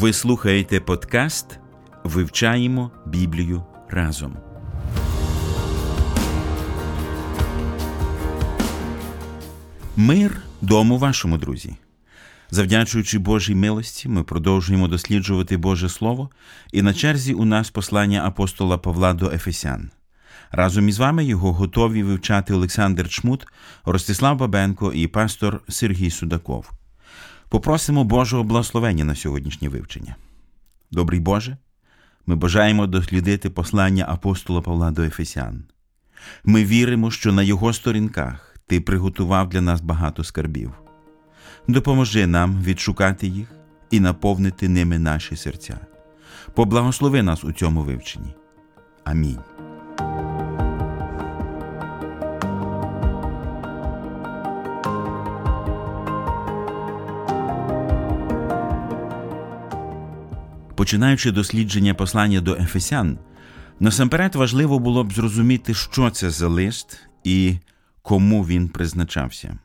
Ви слухаєте подкаст Вивчаємо Біблію разом. Мир дому вашому друзі. Завдячуючи Божій милості, ми продовжуємо досліджувати Боже Слово, і на черзі у нас послання апостола Павла до Ефесян. Разом із вами його готові вивчати Олександр Чмут, Ростислав Бабенко і пастор Сергій Судаков. Попросимо Божого благословення на сьогоднішнє вивчення. Добрий Боже, ми бажаємо дослідити послання апостола Павла до Ефесян. Ми віримо, що на його сторінках Ти приготував для нас багато скарбів. Допоможи нам відшукати їх і наповнити ними наші серця. Поблагослови нас у цьому вивченні. Амінь. Починаючи дослідження послання до Ефесян, насамперед важливо було б зрозуміти, що це за лист і кому він призначався.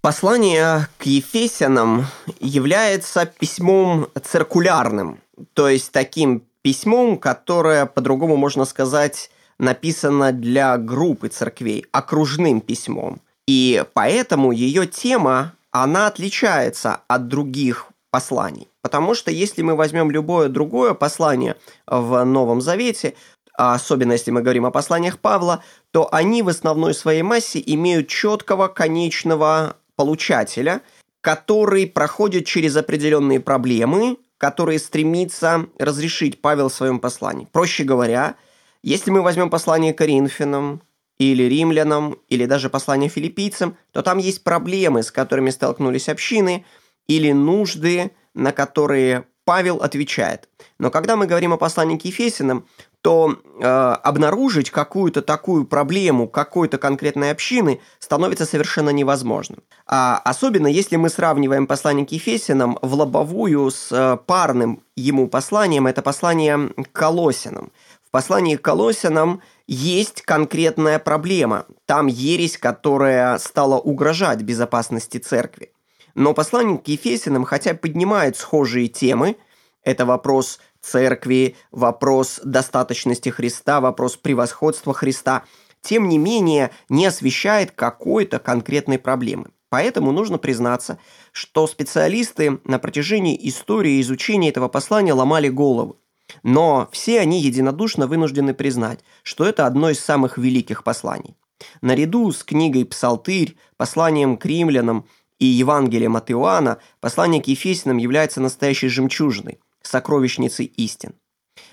Послание к Ефесянам является письмом циркулярным, то есть таким письмом, которое, по-другому можно сказать, написано для группы церквей, окружным письмом. И поэтому ее тема, она отличается от других посланий. Потому что если мы возьмем любое другое послание в Новом Завете, особенно если мы говорим о посланиях Павла, то они в основной своей массе имеют четкого конечного получателя, который проходит через определенные проблемы, которые стремится разрешить Павел в своем послании. Проще говоря, если мы возьмем послание Коринфянам, или римлянам, или даже послание филиппийцам, то там есть проблемы, с которыми столкнулись общины, или нужды, на которые Павел отвечает. Но когда мы говорим о послании к Ефесиным, то э, обнаружить какую-то такую проблему какой-то конкретной общины становится совершенно невозможным. А особенно если мы сравниваем послание к Ефесинам в лобовую с э, парным ему посланием, это послание к Колосинам. В послании к Колосинам есть конкретная проблема. Там ересь, которая стала угрожать безопасности церкви. Но послание к Ефесинам хотя поднимает схожие темы. Это вопрос церкви, вопрос достаточности Христа, вопрос превосходства Христа, тем не менее не освещает какой-то конкретной проблемы. Поэтому нужно признаться, что специалисты на протяжении истории изучения этого послания ломали головы. Но все они единодушно вынуждены признать, что это одно из самых великих посланий. Наряду с книгой «Псалтырь», посланием к римлянам и Евангелием от Иоанна, послание к Ефесянам является настоящей жемчужиной – сокровищницей истин.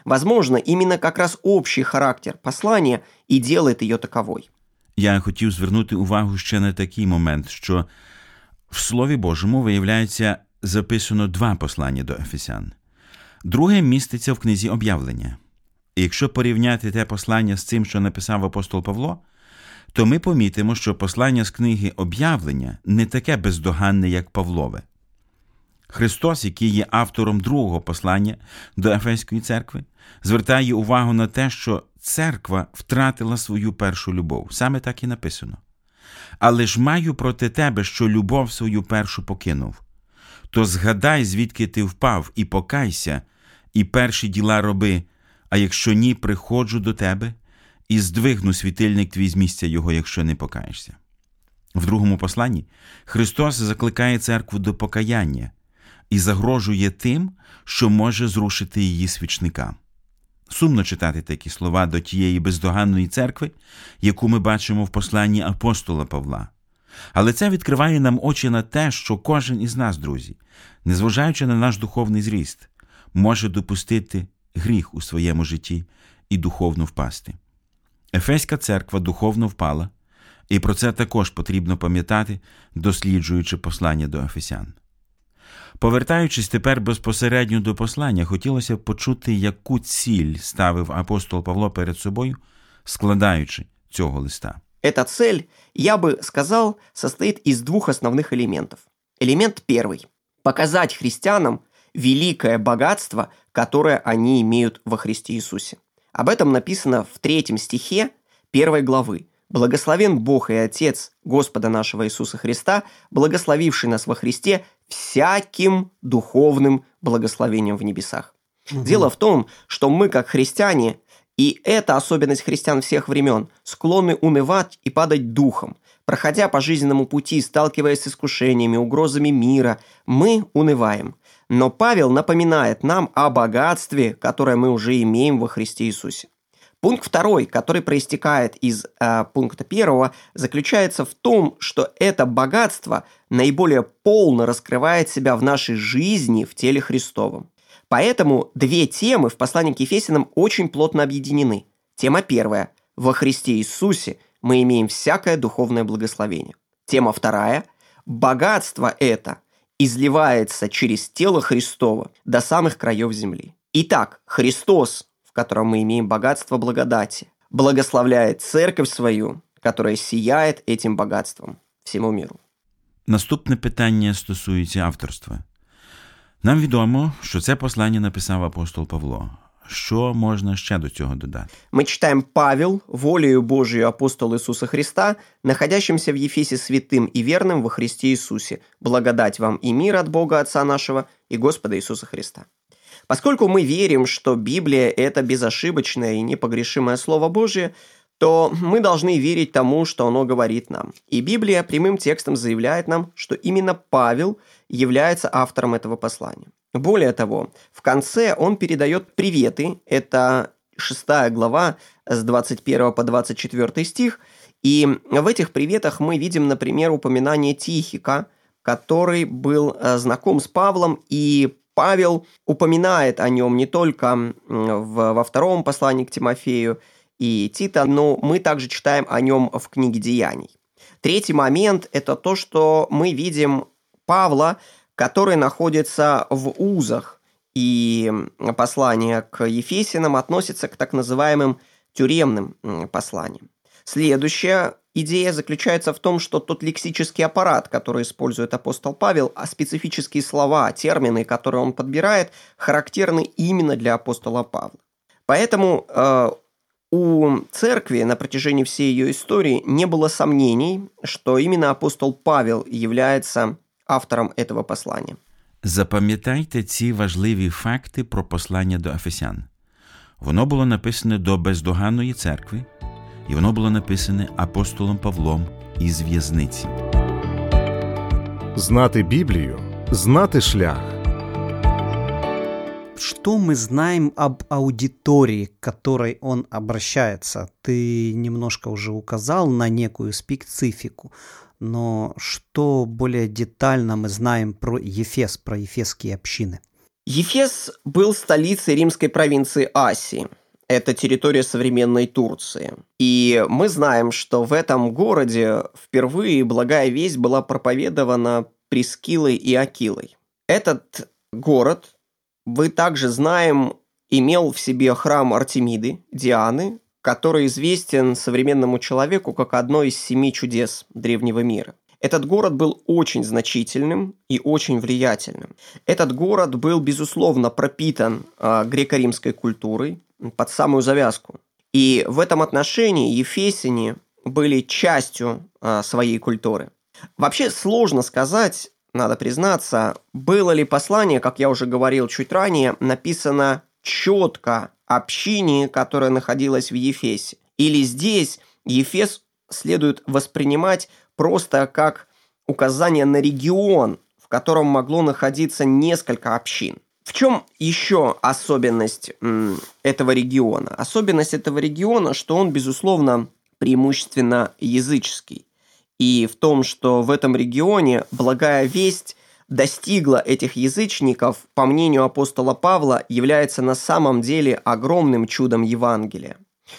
Возможно, именно как раз общий характер послания і делает ее таковой. Я хотів звернути увагу ще на такий момент, що в Слові Божому виявляється записано два послання до Ефесян. Друге міститься в книзі об'явлення. І якщо порівняти те послання з цим, що написав апостол Павло, то ми помітимо, що послання з книги об'явлення не таке бездоганне, як Павлове. Христос, який є автором другого послання до Ефеської церкви, звертає увагу на те, що церква втратила свою першу любов. Саме так і написано. Але ж маю проти тебе, що любов свою першу покинув. То згадай, звідки ти впав, і покайся, і перші діла роби, а якщо ні, приходжу до тебе і здвигну світильник твій з місця його, якщо не покаєшся. В другому посланні Христос закликає церкву до покаяння і загрожує тим, що може зрушити її свічника. Сумно читати такі слова до тієї бездоганної церкви, яку ми бачимо в посланні апостола Павла. Але це відкриває нам очі на те, що кожен із нас, друзі, незважаючи на наш духовний зріст, може допустити гріх у своєму житті і духовно впасти. Ефеська церква духовно впала, І про це також потрібно пам'ятати, досліджуючи послання до Ефесян. Повертаючись тепер безпосередньо до послання, хотілося б почути, яку ціль ставив апостол Павло перед собою, складаючи цього листа. Эта цель, я бы сказал, состоит из двух основных элементов. Элемент первый – показать христианам великое богатство, которое они имеют во Христе Иисусе. Об этом написано в третьем стихе первой главы. «Благословен Бог и Отец Господа нашего Иисуса Христа, благословивший нас во Христе всяким духовным благословением в небесах». Угу. Дело в том, что мы, как христиане, и это особенность христиан всех времен, склонны унывать и падать духом. Проходя по жизненному пути, сталкиваясь с искушениями, угрозами мира, мы унываем. Но Павел напоминает нам о богатстве, которое мы уже имеем во Христе Иисусе. Пункт второй, который проистекает из э, пункта первого, заключается в том, что это богатство наиболее полно раскрывает себя в нашей жизни в теле Христовом. Поэтому две темы в послании к Ефесянам очень плотно объединены. Тема первая – во Христе Иисусе мы имеем всякое духовное благословение. Тема вторая – богатство это изливается через тело Христова до самых краев земли. Итак, Христос, в котором мы имеем богатство благодати, благословляет церковь свою, которая сияет этим богатством всему миру. Наступне питання стосується авторства. Нам відомо, що це послання написав апостол Павло. Що можна ще до цього додати? Мы читаем Павел, волею Божию апостол Иисуса Христа, находящимся в Ефесе святым и верным во Христе Иисусе, благодать вам и мир от Бога Отца нашего и Господа Иисуса Христа. Поскольку мы верим, что Библия – это безошибочное и непогрешимое Слово Божие, то мы должны верить тому, что оно говорит нам. И Библия прямым текстом заявляет нам, что именно Павел является автором этого послания. Более того, в конце он передает приветы, это 6 глава с 21 по 24 стих, и в этих приветах мы видим, например, упоминание Тихика, который был э, знаком с Павлом, и Павел упоминает о нем не только во втором послании к Тимофею и Тита, но мы также читаем о нем в книге Деяний. Третий момент – это то, что мы видим Павла который находится в узах, и послание к Ефесинам относится к так называемым тюремным посланиям. Следующая идея заключается в том, что тот лексический аппарат, который использует апостол Павел, а специфические слова, термины, которые он подбирает, характерны именно для апостола Павла. Поэтому э, у церкви на протяжении всей ее истории не было сомнений, что именно апостол Павел является автором этого послания. Запам'ятайте ці важливі факти про послання до Ефесян. Воно було написане до бездоганної церкви, і воно було написане апостолом Павлом із в'язниці. Знати Біблію, знати шлях. Что мы знаем об аудитории, к которой он обращается? Ты немножко уже указал на некую специфику Но что более детально мы знаем про Ефес, про ефесские общины? Ефес был столицей римской провинции Асии. Это территория современной Турции. И мы знаем, что в этом городе впервые благая весть была проповедована Прескилой и Акилой. Этот город, вы также знаем, имел в себе храм Артемиды, Дианы, который известен современному человеку как одно из семи чудес древнего мира. Этот город был очень значительным и очень влиятельным. Этот город был, безусловно, пропитан э, греко-римской культурой под самую завязку. И в этом отношении ефесяне были частью э, своей культуры. Вообще сложно сказать, надо признаться, было ли послание, как я уже говорил чуть ранее, написано четко общине, которая находилась в Ефесе. Или здесь Ефес следует воспринимать просто как указание на регион, в котором могло находиться несколько общин. В чем еще особенность этого региона? Особенность этого региона, что он, безусловно, преимущественно языческий. И в том, что в этом регионе благая весть достигла этих язычников, по мнению апостола Павла, является на самом деле огромным чудом Евангелия.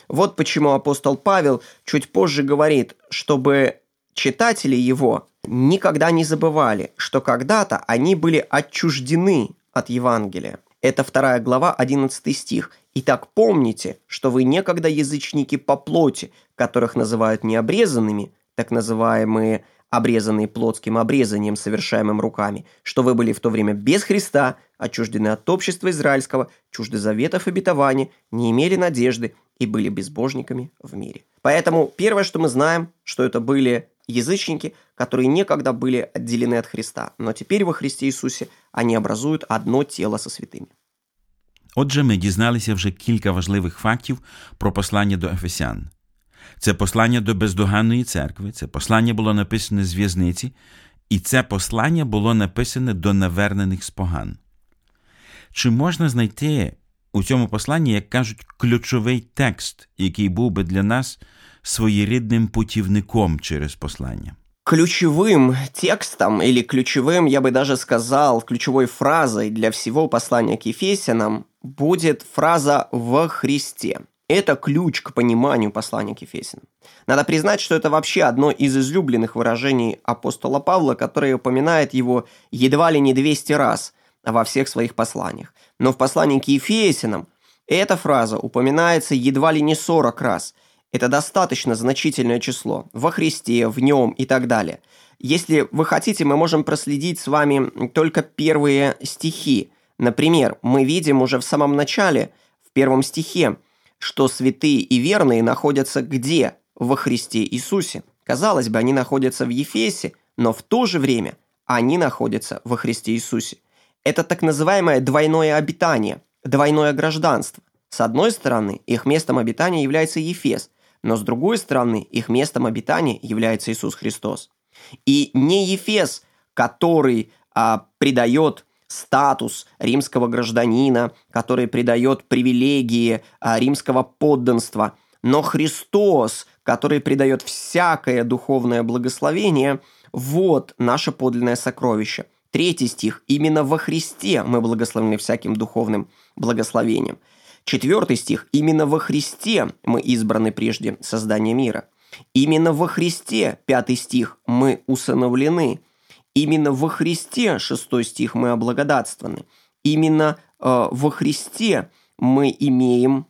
Вот почему апостол Павел чуть позже говорит, чтобы читатели его никогда не забывали, что когда-то они были отчуждены от Евангелия. Это вторая глава, 11 стих. «Итак, помните, что вы некогда язычники по плоти, которых называют необрезанными, так называемые обрезанные плотским обрезанием, совершаемым руками, что вы были в то время без Христа, отчуждены от общества израильского, чужды заветов обетований, не имели надежды и были безбожниками в мире. Поэтому первое, что мы знаем, что это были язычники, которые некогда были отделены от Христа, но теперь во Христе Иисусе они образуют одно тело со святыми. Отже, ми дізналися вже кілька важливих фактів про послання до Ефесян. Це послання до бездоганної церкви, це послання було написане з в'язниці, і це послання було написане до навернених споган. Чи можна знайти у цьому посланні, як кажуть, ключовий текст, який був би для нас своєрідним путівником через послання? Ключевым текстом или ключевым, я бы даже сказал, ключевой фразой для всего послания к Ефесянам будет фраза «во Христе». Это ключ к пониманию послания к Ефесянам. Надо признать, что это вообще одно из излюбленных выражений апостола Павла, которое упоминает его едва ли не 200 раз во всех своих посланиях. Но в послании к Ефесянам эта фраза упоминается едва ли не 40 раз. Это достаточно значительное число. Во Христе, в Нем и так далее. Если вы хотите, мы можем проследить с вами только первые стихи. Например, мы видим уже в самом начале, в первом стихе, что святые и верные находятся где? Во Христе Иисусе. Казалось бы, они находятся в Ефесе, но в то же время они находятся во Христе Иисусе. Это так называемое двойное обитание, двойное гражданство. С одной стороны, их местом обитания является Ефес, но с другой стороны, их местом обитания является Иисус Христос. И не Ефес, который а, придает статус римского гражданина, который придает привилегии а, римского подданства, но Христос, который придает всякое духовное благословение, вот наше подлинное сокровище. Третий стих. Именно во Христе мы благословены всяким духовным благословением. Четвертый стих. Именно во Христе мы избраны прежде создания мира. Именно во Христе, пятый стих, мы усыновлены. Именно во Христе, шестой стих, мы облагодатствованы. Именно э, во Христе мы имеем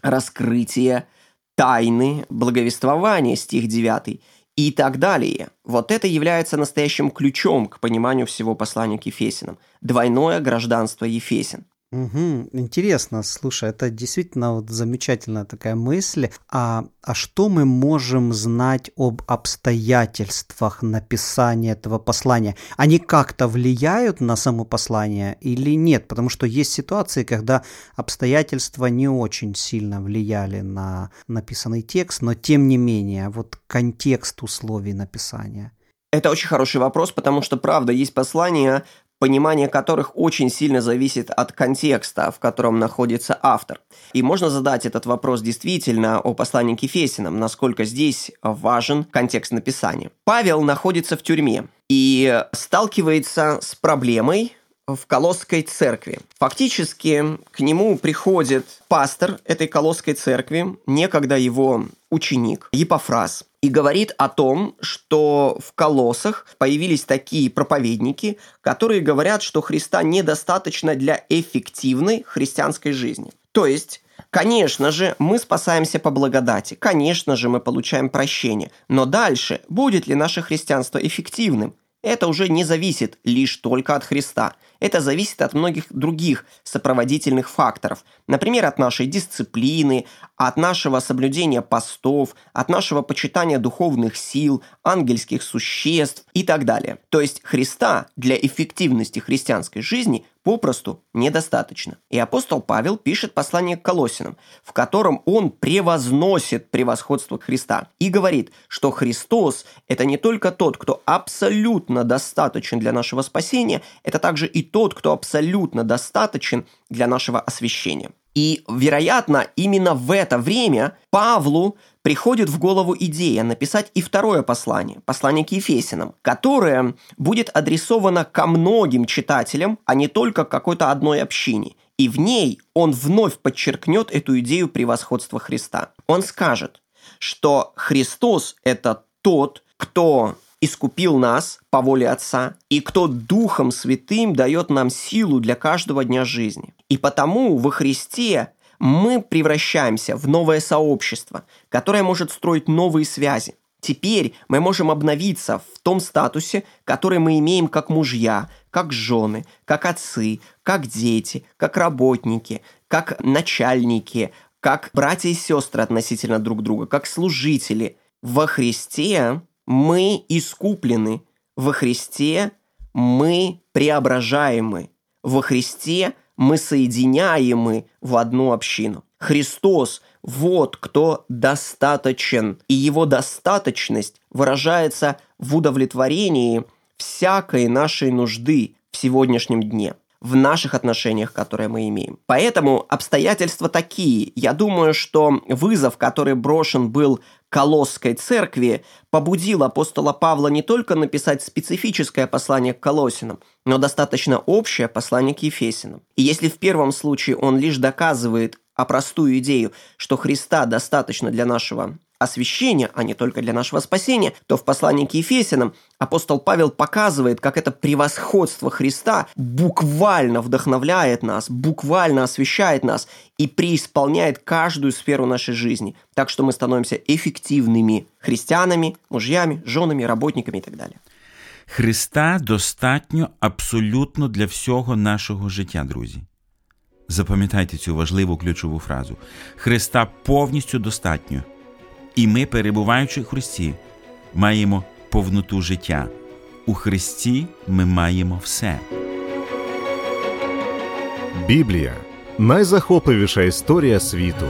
раскрытие тайны благовествования, стих 9, и так далее. Вот это является настоящим ключом к пониманию всего послания к Ефесинам. Двойное гражданство Ефесин. Угу, интересно, слушай, это действительно вот замечательная такая мысль. А, а что мы можем знать об обстоятельствах написания этого послания? Они как-то влияют на само послание или нет? Потому что есть ситуации, когда обстоятельства не очень сильно влияли на написанный текст, но тем не менее, вот контекст условий написания. Это очень хороший вопрос, потому что, правда, есть послания, понимание которых очень сильно зависит от контекста, в котором находится автор. И можно задать этот вопрос действительно о послании к Ефесинам, насколько здесь важен контекст написания. Павел находится в тюрьме и сталкивается с проблемой, в Колосской церкви. Фактически к нему приходит пастор этой Колосской церкви, некогда его ученик, Епофраз, и говорит о том, что в колоссах появились такие проповедники, которые говорят, что Христа недостаточно для эффективной христианской жизни. То есть Конечно же, мы спасаемся по благодати, конечно же, мы получаем прощение, но дальше, будет ли наше христианство эффективным, это уже не зависит лишь только от Христа. Это зависит от многих других сопроводительных факторов. Например, от нашей дисциплины, от нашего соблюдения постов, от нашего почитания духовных сил, ангельских существ и так далее. То есть Христа для эффективности христианской жизни попросту недостаточно. И апостол Павел пишет послание к Колосинам, в котором он превозносит превосходство Христа и говорит, что Христос – это не только тот, кто абсолютно достаточен для нашего спасения, это также и тот, кто абсолютно достаточен для нашего освящения. И, вероятно, именно в это время Павлу приходит в голову идея написать и второе послание, послание к Ефесинам, которое будет адресовано ко многим читателям, а не только к какой-то одной общине. И в ней он вновь подчеркнет эту идею превосходства Христа. Он скажет, что Христос – это тот, кто искупил нас по воле Отца, и кто Духом Святым дает нам силу для каждого дня жизни. И потому во Христе мы превращаемся в новое сообщество, которое может строить новые связи. Теперь мы можем обновиться в том статусе, который мы имеем как мужья, как жены, как отцы, как дети, как работники, как начальники, как братья и сестры относительно друг друга, как служители. Во Христе мы искуплены, во Христе мы преображаемы, во Христе мы соединяемы в одну общину. Христос – вот кто достаточен, и его достаточность выражается в удовлетворении всякой нашей нужды в сегодняшнем дне – в наших отношениях, которые мы имеем. Поэтому обстоятельства такие. Я думаю, что вызов, который брошен был Колосской церкви, побудил апостола Павла не только написать специфическое послание к Колосинам, но достаточно общее послание к Ефесинам. И если в первом случае он лишь доказывает а простую идею, что Христа достаточно для нашего освящения, а не только для нашего спасения, то в послании к Ефесянам апостол Павел показывает, как это превосходство Христа буквально вдохновляет нас, буквально освещает нас и преисполняет каждую сферу нашей жизни, так что мы становимся эффективными христианами, мужьями, женами, работниками и так далее. Христа достатньо абсолютно для всього нашого життя, друзі. Запам'ятайте цю важливу ключову фразу: Христа повністю достатньо. І ми, перебуваючи в Христі, маємо повноту життя. У Христі ми маємо все. Біблія найзахопливіша історія світу.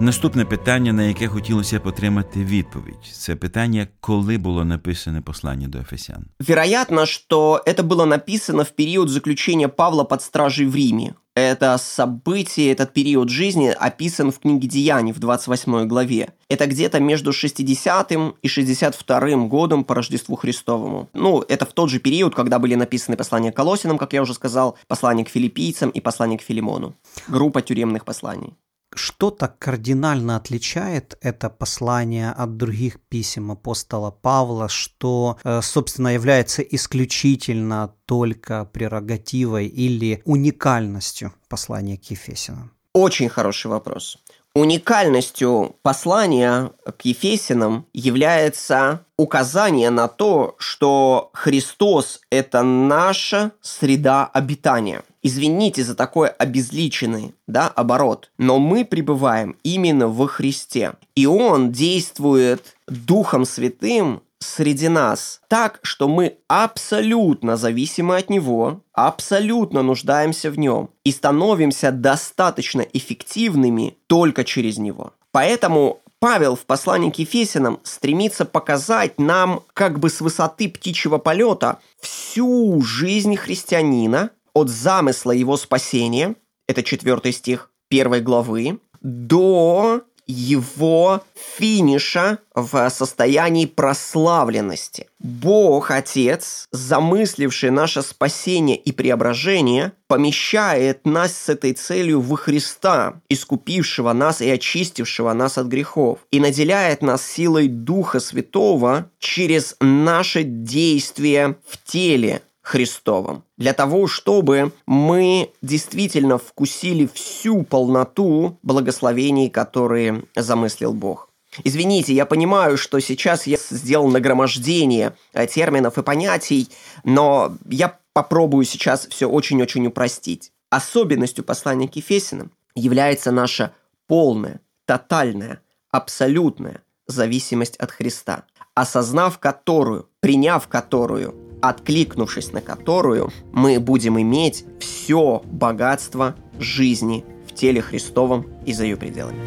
Наступне питання, на яке хотілося б отримати відповідь, це питання, коли було написане послання до Ефесян. Вероятно, что это было написано в период заключения Павла под стражей в Риме. Это событие, этот период жизни описан в книге Деяний в 28 главе. Это где-то между 60 и 62 годом по Рождеству Христовому. Ну, это в тот же период, когда были написаны послания к Колосинам, как я уже сказал, послание к филиппийцам и послание к Филимону. Группа тюремных посланий. Что так кардинально отличает это послание от других писем апостола Павла, что, э, собственно, является исключительно только прерогативой или уникальностью послания к Ефесянам? Очень хороший вопрос. Уникальностью послания к Ефесинам является указание на то, что Христос – это наша среда обитания. Извините за такой обезличенный да, оборот, но мы пребываем именно во Христе. И Он действует Духом Святым среди нас так, что мы абсолютно зависимы от него, абсолютно нуждаемся в нем и становимся достаточно эффективными только через него. Поэтому Павел в послании к Ефесянам стремится показать нам как бы с высоты птичьего полета всю жизнь христианина от замысла его спасения, это четвертый стих первой главы, до его финиша в состоянии прославленности. Бог Отец, замысливший наше спасение и преображение, помещает нас с этой целью в Христа, искупившего нас и очистившего нас от грехов, и наделяет нас силой Духа Святого через наше действие в теле, Христовом. Для того, чтобы мы действительно вкусили всю полноту благословений, которые замыслил Бог. Извините, я понимаю, что сейчас я сделал нагромождение э, терминов и понятий, но я попробую сейчас все очень-очень упростить. Особенностью послания к Ефесиным является наша полная, тотальная, абсолютная зависимость от Христа, осознав которую, приняв которую, откликнувшись на которую, мы будем иметь все богатство жизни в теле Христовом и за ее пределами.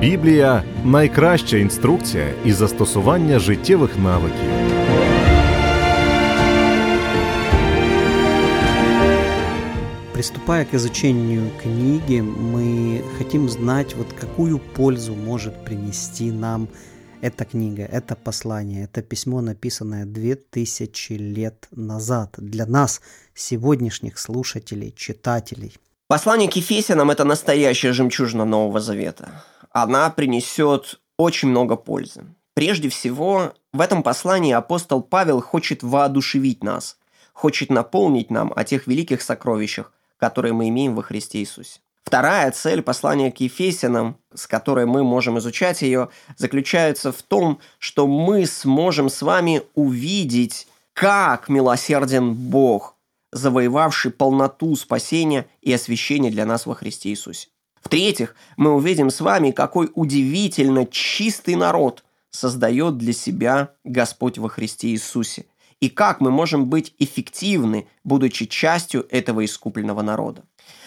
Біблія найкраща інструкція із застосування життєвих навиків. Приступая к изучению книги, мы хотим знать, вот какую пользу может принести нам эта книга, это послание, это письмо, написанное 2000 лет назад для нас, сегодняшних слушателей, читателей. Послание к Ефесянам – это настоящая жемчужина Нового Завета. Она принесет очень много пользы. Прежде всего, в этом послании апостол Павел хочет воодушевить нас, хочет наполнить нам о тех великих сокровищах, которые мы имеем во Христе Иисусе. Вторая цель послания к Ефесянам, с которой мы можем изучать ее, заключается в том, что мы сможем с вами увидеть, как милосерден Бог, завоевавший полноту спасения и освящения для нас во Христе Иисусе. В-третьих, мы увидим с вами, какой удивительно чистый народ создает для себя Господь во Христе Иисусе, и как мы можем быть эффективны, будучи частью этого искупленного народа.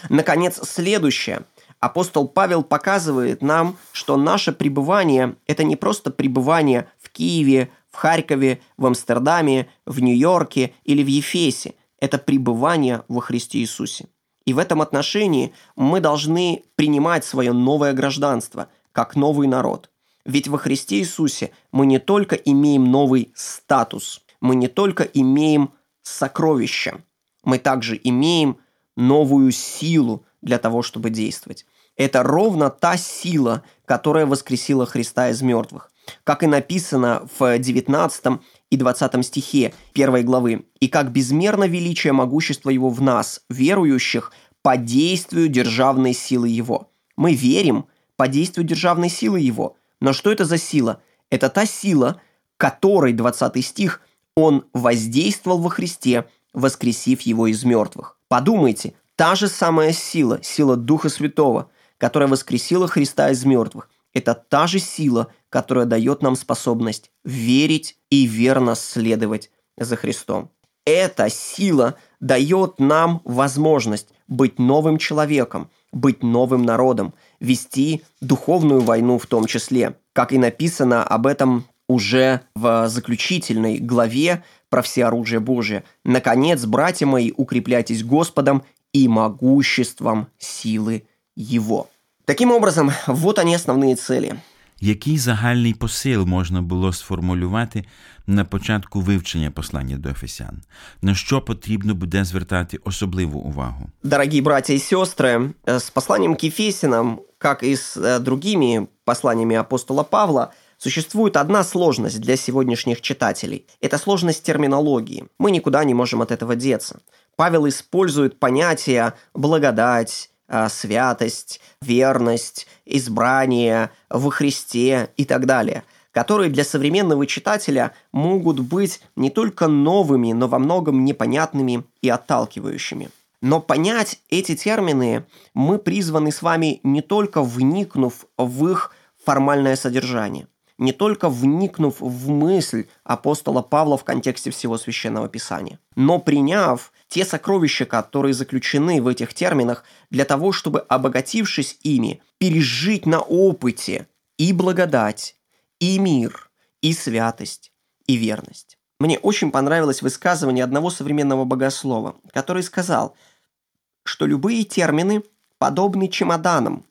Наконец, следующее. Апостол Павел показывает нам, что наше пребывание – это не просто пребывание в Киеве, в Харькове, в Амстердаме, в Нью-Йорке или в Ефесе. Это пребывание во Христе Иисусе. И в этом отношении мы должны принимать свое новое гражданство, как новый народ. Ведь во Христе Иисусе мы не только имеем новый статус, мы не только имеем сокровища, мы также имеем – новую силу для того, чтобы действовать. Это ровно та сила, которая воскресила Христа из мертвых. Как и написано в 19 и 20 стихе 1 главы. «И как безмерно величие могущества Его в нас, верующих, по действию державной силы Его». Мы верим по действию державной силы Его. Но что это за сила? Это та сила, которой, 20 стих, Он воздействовал во Христе, воскресив Его из мертвых. Подумайте, та же самая сила, сила Духа Святого, которая воскресила Христа из мертвых, это та же сила, которая дает нам способность верить и верно следовать за Христом. Эта сила дает нам возможность быть новым человеком, быть новым народом, вести духовную войну в том числе. Как и написано об этом уже в заключительной главе про все оружие Божие. Наконец, братья мои, укрепляйтесь Господом и могуществом силы Его. Таким образом, вот они основные цели. Який загальний посил можна було сформулювати на початку вивчення послання до Ефесян? На що потрібно буде звертати особливу увагу? Дорогие братья и сестры, с посланием к Ефесянам, как и с другими посланиями апостола Павла, Существует одна сложность для сегодняшних читателей. Это сложность терминологии. Мы никуда не можем от этого деться. Павел использует понятия благодать, а, святость, верность, избрание во Христе и так далее, которые для современного читателя могут быть не только новыми, но во многом непонятными и отталкивающими. Но понять эти термины мы призваны с вами не только вникнув в их формальное содержание – не только вникнув в мысль апостола Павла в контексте всего священного писания, но приняв те сокровища, которые заключены в этих терминах, для того, чтобы, обогатившись ими, пережить на опыте и благодать, и мир, и святость, и верность. Мне очень понравилось высказывание одного современного богослова, который сказал, что любые термины подобны чемоданам.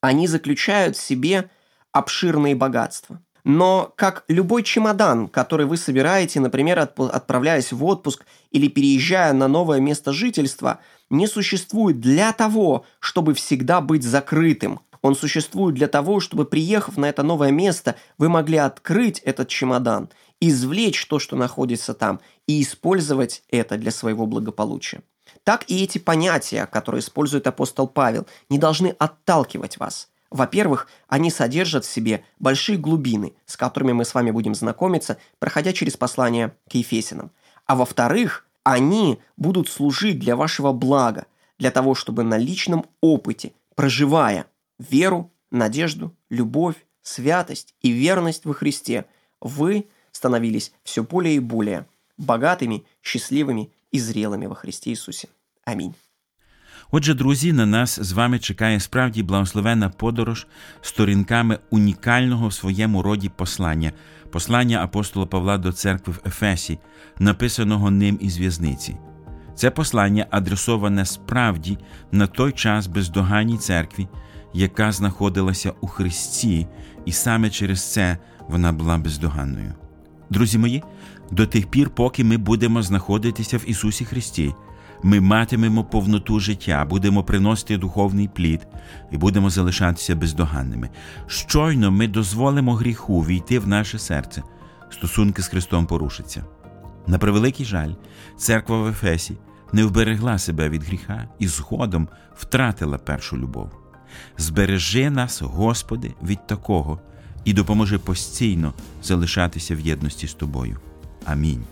Они заключают в себе обширные богатства. Но как любой чемодан, который вы собираете, например, отправляясь в отпуск или переезжая на новое место жительства, не существует для того, чтобы всегда быть закрытым. Он существует для того, чтобы, приехав на это новое место, вы могли открыть этот чемодан, извлечь то, что находится там, и использовать это для своего благополучия. Так и эти понятия, которые использует апостол Павел, не должны отталкивать вас – во-первых, они содержат в себе большие глубины, с которыми мы с вами будем знакомиться, проходя через послание к Ефесинам. А во-вторых, они будут служить для вашего блага, для того, чтобы на личном опыте, проживая веру, надежду, любовь, святость и верность во Христе, вы становились все более и более богатыми, счастливыми и зрелыми во Христе Иисусе. Аминь. Отже, друзі, на нас з вами чекає справді благословена подорож сторінками унікального в своєму роді послання, послання апостола Павла до церкви в Ефесі, написаного ним із в'язниці. Це послання адресоване справді на той час бездоганній церкві, яка знаходилася у Христі, і саме через це вона була бездоганною. Друзі мої, до тих пір, поки ми будемо знаходитися в Ісусі Христі, ми матимемо повноту життя, будемо приносити духовний плід і будемо залишатися бездоганними. Щойно ми дозволимо гріху війти в наше серце, стосунки з Христом порушаться. На превеликий жаль, церква в Ефесі не вберегла себе від гріха і згодом втратила першу любов. Збережи нас, Господи, від такого і допоможи постійно залишатися в єдності з тобою. Амінь.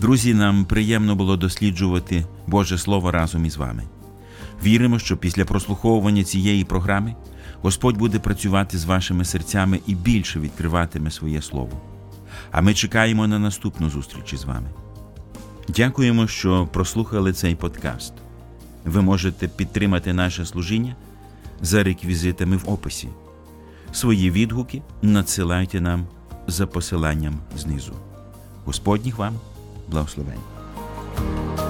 Друзі, нам приємно було досліджувати Боже Слово разом із вами. Віримо, що після прослуховування цієї програми Господь буде працювати з вашими серцями і більше відкриватиме своє Слово. А ми чекаємо на наступну зустріч із вами. Дякуємо, що прослухали цей подкаст. Ви можете підтримати наше служіння за реквізитами в описі. Свої відгуки надсилайте нам за посиланням знизу. Господніх вам Blagosloven.